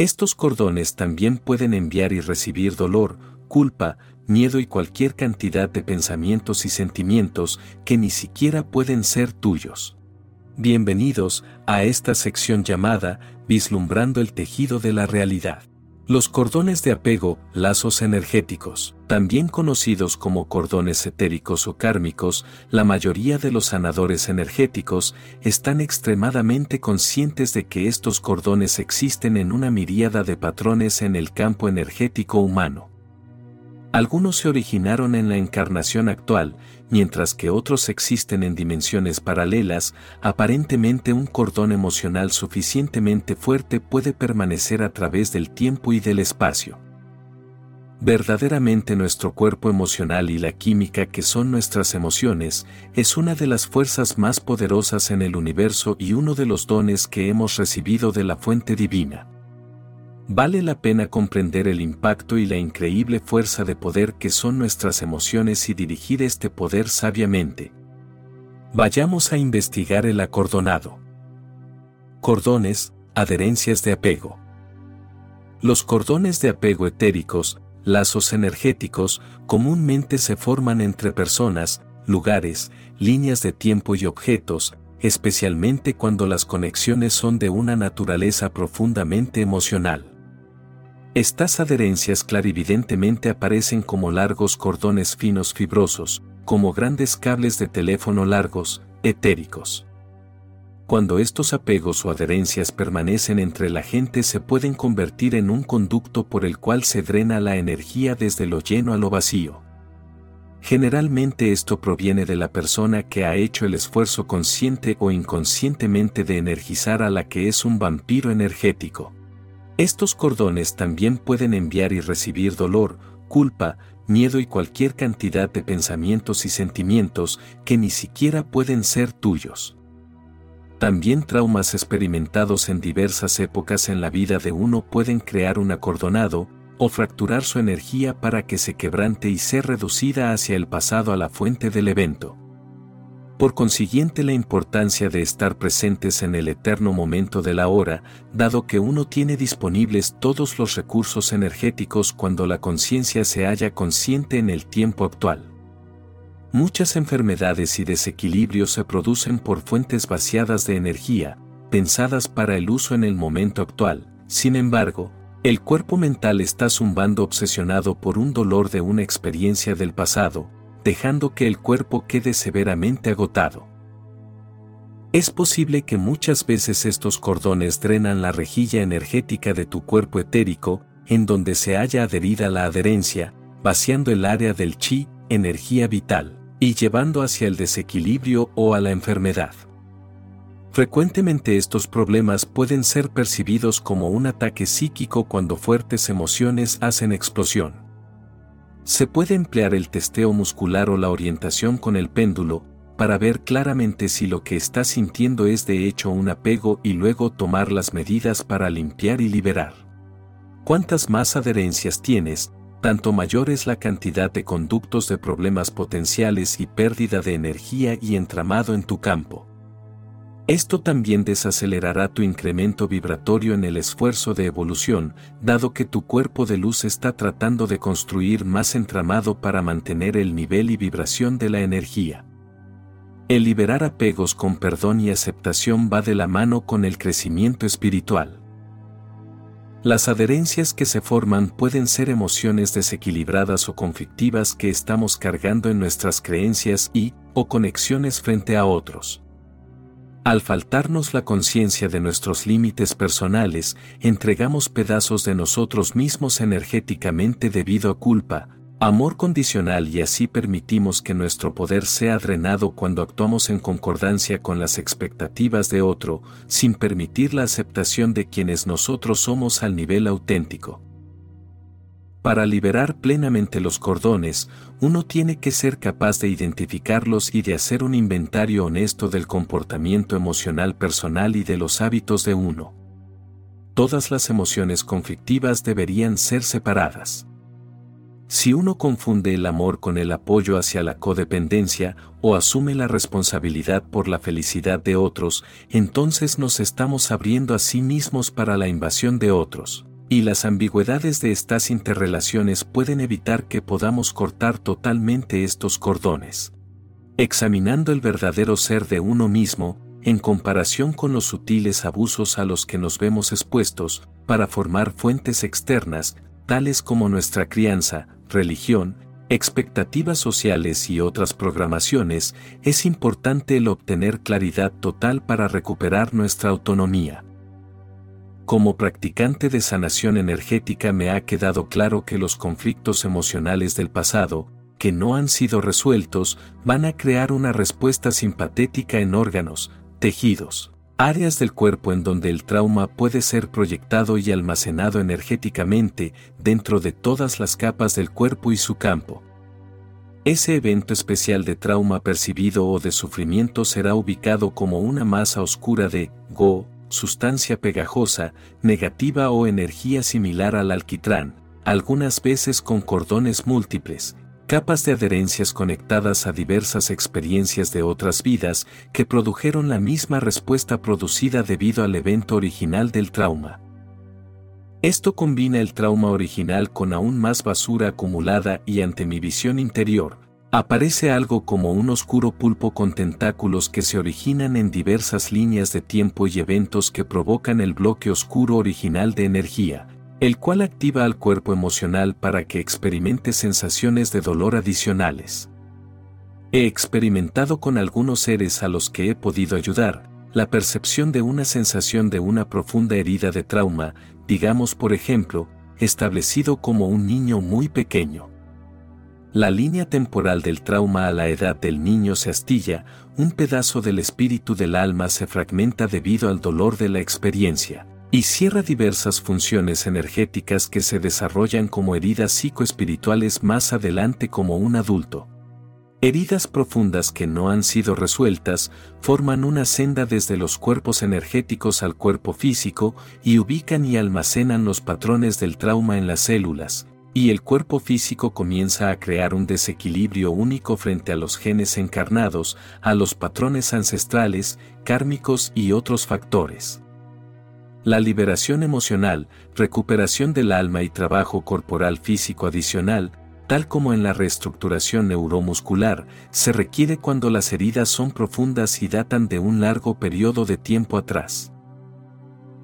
Estos cordones también pueden enviar y recibir dolor, culpa, miedo y cualquier cantidad de pensamientos y sentimientos que ni siquiera pueden ser tuyos. Bienvenidos a esta sección llamada Vislumbrando el tejido de la realidad. Los cordones de apego, lazos energéticos, también conocidos como cordones etéricos o kármicos, la mayoría de los sanadores energéticos están extremadamente conscientes de que estos cordones existen en una miríada de patrones en el campo energético humano. Algunos se originaron en la encarnación actual, mientras que otros existen en dimensiones paralelas, aparentemente un cordón emocional suficientemente fuerte puede permanecer a través del tiempo y del espacio. Verdaderamente nuestro cuerpo emocional y la química que son nuestras emociones es una de las fuerzas más poderosas en el universo y uno de los dones que hemos recibido de la fuente divina. Vale la pena comprender el impacto y la increíble fuerza de poder que son nuestras emociones y dirigir este poder sabiamente. Vayamos a investigar el acordonado. Cordones, adherencias de apego. Los cordones de apego etéricos, lazos energéticos, comúnmente se forman entre personas, lugares, líneas de tiempo y objetos, especialmente cuando las conexiones son de una naturaleza profundamente emocional. Estas adherencias clarividentemente aparecen como largos cordones finos fibrosos, como grandes cables de teléfono largos, etéricos. Cuando estos apegos o adherencias permanecen entre la gente se pueden convertir en un conducto por el cual se drena la energía desde lo lleno a lo vacío. Generalmente esto proviene de la persona que ha hecho el esfuerzo consciente o inconscientemente de energizar a la que es un vampiro energético. Estos cordones también pueden enviar y recibir dolor, culpa, miedo y cualquier cantidad de pensamientos y sentimientos que ni siquiera pueden ser tuyos. También traumas experimentados en diversas épocas en la vida de uno pueden crear un acordonado o fracturar su energía para que se quebrante y ser reducida hacia el pasado a la fuente del evento. Por consiguiente la importancia de estar presentes en el eterno momento de la hora, dado que uno tiene disponibles todos los recursos energéticos cuando la conciencia se halla consciente en el tiempo actual. Muchas enfermedades y desequilibrios se producen por fuentes vaciadas de energía, pensadas para el uso en el momento actual. Sin embargo, el cuerpo mental está zumbando obsesionado por un dolor de una experiencia del pasado, dejando que el cuerpo quede severamente agotado. Es posible que muchas veces estos cordones drenan la rejilla energética de tu cuerpo etérico, en donde se haya adherida la adherencia, vaciando el área del chi, energía vital, y llevando hacia el desequilibrio o a la enfermedad. Frecuentemente estos problemas pueden ser percibidos como un ataque psíquico cuando fuertes emociones hacen explosión. Se puede emplear el testeo muscular o la orientación con el péndulo, para ver claramente si lo que estás sintiendo es de hecho un apego y luego tomar las medidas para limpiar y liberar. Cuantas más adherencias tienes, tanto mayor es la cantidad de conductos de problemas potenciales y pérdida de energía y entramado en tu campo. Esto también desacelerará tu incremento vibratorio en el esfuerzo de evolución, dado que tu cuerpo de luz está tratando de construir más entramado para mantener el nivel y vibración de la energía. El liberar apegos con perdón y aceptación va de la mano con el crecimiento espiritual. Las adherencias que se forman pueden ser emociones desequilibradas o conflictivas que estamos cargando en nuestras creencias y, o conexiones frente a otros. Al faltarnos la conciencia de nuestros límites personales, entregamos pedazos de nosotros mismos energéticamente debido a culpa, amor condicional y así permitimos que nuestro poder sea drenado cuando actuamos en concordancia con las expectativas de otro, sin permitir la aceptación de quienes nosotros somos al nivel auténtico. Para liberar plenamente los cordones, uno tiene que ser capaz de identificarlos y de hacer un inventario honesto del comportamiento emocional personal y de los hábitos de uno. Todas las emociones conflictivas deberían ser separadas. Si uno confunde el amor con el apoyo hacia la codependencia o asume la responsabilidad por la felicidad de otros, entonces nos estamos abriendo a sí mismos para la invasión de otros. Y las ambigüedades de estas interrelaciones pueden evitar que podamos cortar totalmente estos cordones. Examinando el verdadero ser de uno mismo, en comparación con los sutiles abusos a los que nos vemos expuestos, para formar fuentes externas, tales como nuestra crianza, religión, expectativas sociales y otras programaciones, es importante el obtener claridad total para recuperar nuestra autonomía. Como practicante de sanación energética me ha quedado claro que los conflictos emocionales del pasado, que no han sido resueltos, van a crear una respuesta simpatética en órganos, tejidos, áreas del cuerpo en donde el trauma puede ser proyectado y almacenado energéticamente dentro de todas las capas del cuerpo y su campo. Ese evento especial de trauma percibido o de sufrimiento será ubicado como una masa oscura de Go, sustancia pegajosa, negativa o energía similar al alquitrán, algunas veces con cordones múltiples, capas de adherencias conectadas a diversas experiencias de otras vidas que produjeron la misma respuesta producida debido al evento original del trauma. Esto combina el trauma original con aún más basura acumulada y ante mi visión interior, Aparece algo como un oscuro pulpo con tentáculos que se originan en diversas líneas de tiempo y eventos que provocan el bloque oscuro original de energía, el cual activa al cuerpo emocional para que experimente sensaciones de dolor adicionales. He experimentado con algunos seres a los que he podido ayudar, la percepción de una sensación de una profunda herida de trauma, digamos por ejemplo, establecido como un niño muy pequeño. La línea temporal del trauma a la edad del niño se astilla, un pedazo del espíritu del alma se fragmenta debido al dolor de la experiencia, y cierra diversas funciones energéticas que se desarrollan como heridas psicoespirituales más adelante como un adulto. Heridas profundas que no han sido resueltas forman una senda desde los cuerpos energéticos al cuerpo físico y ubican y almacenan los patrones del trauma en las células, y el cuerpo físico comienza a crear un desequilibrio único frente a los genes encarnados, a los patrones ancestrales, kármicos y otros factores. La liberación emocional, recuperación del alma y trabajo corporal físico adicional, tal como en la reestructuración neuromuscular, se requiere cuando las heridas son profundas y datan de un largo periodo de tiempo atrás.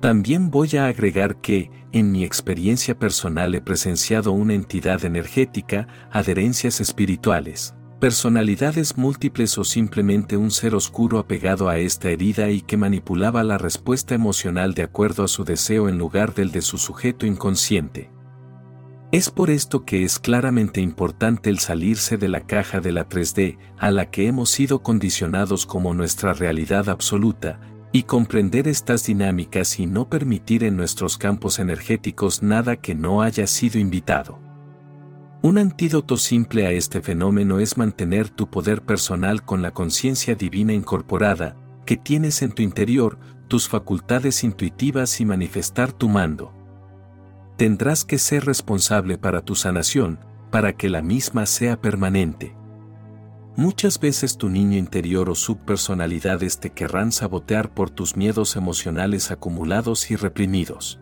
También voy a agregar que, en mi experiencia personal he presenciado una entidad energética, adherencias espirituales, personalidades múltiples o simplemente un ser oscuro apegado a esta herida y que manipulaba la respuesta emocional de acuerdo a su deseo en lugar del de su sujeto inconsciente. Es por esto que es claramente importante el salirse de la caja de la 3D a la que hemos sido condicionados como nuestra realidad absoluta, y comprender estas dinámicas y no permitir en nuestros campos energéticos nada que no haya sido invitado. Un antídoto simple a este fenómeno es mantener tu poder personal con la conciencia divina incorporada, que tienes en tu interior, tus facultades intuitivas y manifestar tu mando. Tendrás que ser responsable para tu sanación, para que la misma sea permanente. Muchas veces tu niño interior o subpersonalidades te querrán sabotear por tus miedos emocionales acumulados y reprimidos.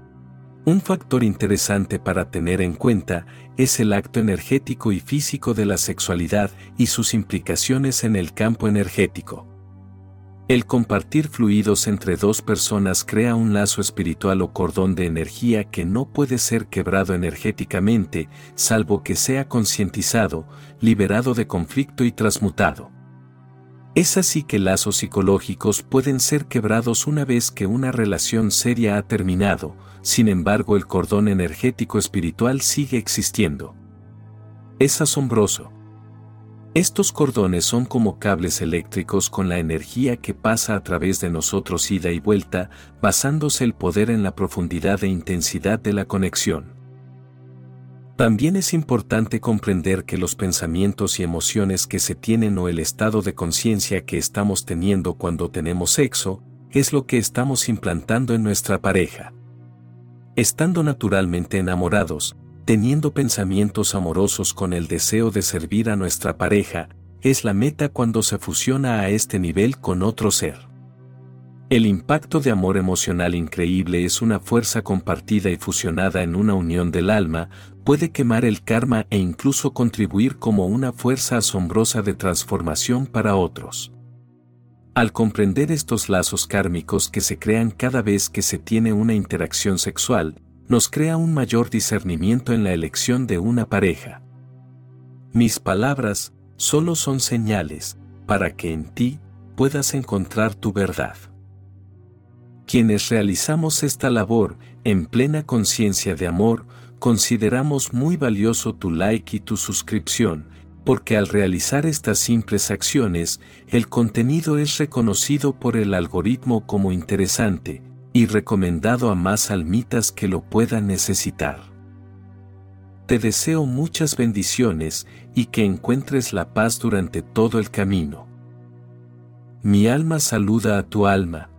Un factor interesante para tener en cuenta es el acto energético y físico de la sexualidad y sus implicaciones en el campo energético. El compartir fluidos entre dos personas crea un lazo espiritual o cordón de energía que no puede ser quebrado energéticamente, salvo que sea concientizado, liberado de conflicto y transmutado. Es así que lazos psicológicos pueden ser quebrados una vez que una relación seria ha terminado, sin embargo el cordón energético espiritual sigue existiendo. Es asombroso. Estos cordones son como cables eléctricos con la energía que pasa a través de nosotros ida y vuelta, basándose el poder en la profundidad e intensidad de la conexión. También es importante comprender que los pensamientos y emociones que se tienen o el estado de conciencia que estamos teniendo cuando tenemos sexo, es lo que estamos implantando en nuestra pareja. Estando naturalmente enamorados, teniendo pensamientos amorosos con el deseo de servir a nuestra pareja, es la meta cuando se fusiona a este nivel con otro ser. El impacto de amor emocional increíble es una fuerza compartida y fusionada en una unión del alma, puede quemar el karma e incluso contribuir como una fuerza asombrosa de transformación para otros. Al comprender estos lazos kármicos que se crean cada vez que se tiene una interacción sexual, nos crea un mayor discernimiento en la elección de una pareja. Mis palabras solo son señales para que en ti puedas encontrar tu verdad. Quienes realizamos esta labor en plena conciencia de amor, consideramos muy valioso tu like y tu suscripción, porque al realizar estas simples acciones, el contenido es reconocido por el algoritmo como interesante y recomendado a más almitas que lo puedan necesitar. Te deseo muchas bendiciones y que encuentres la paz durante todo el camino. Mi alma saluda a tu alma,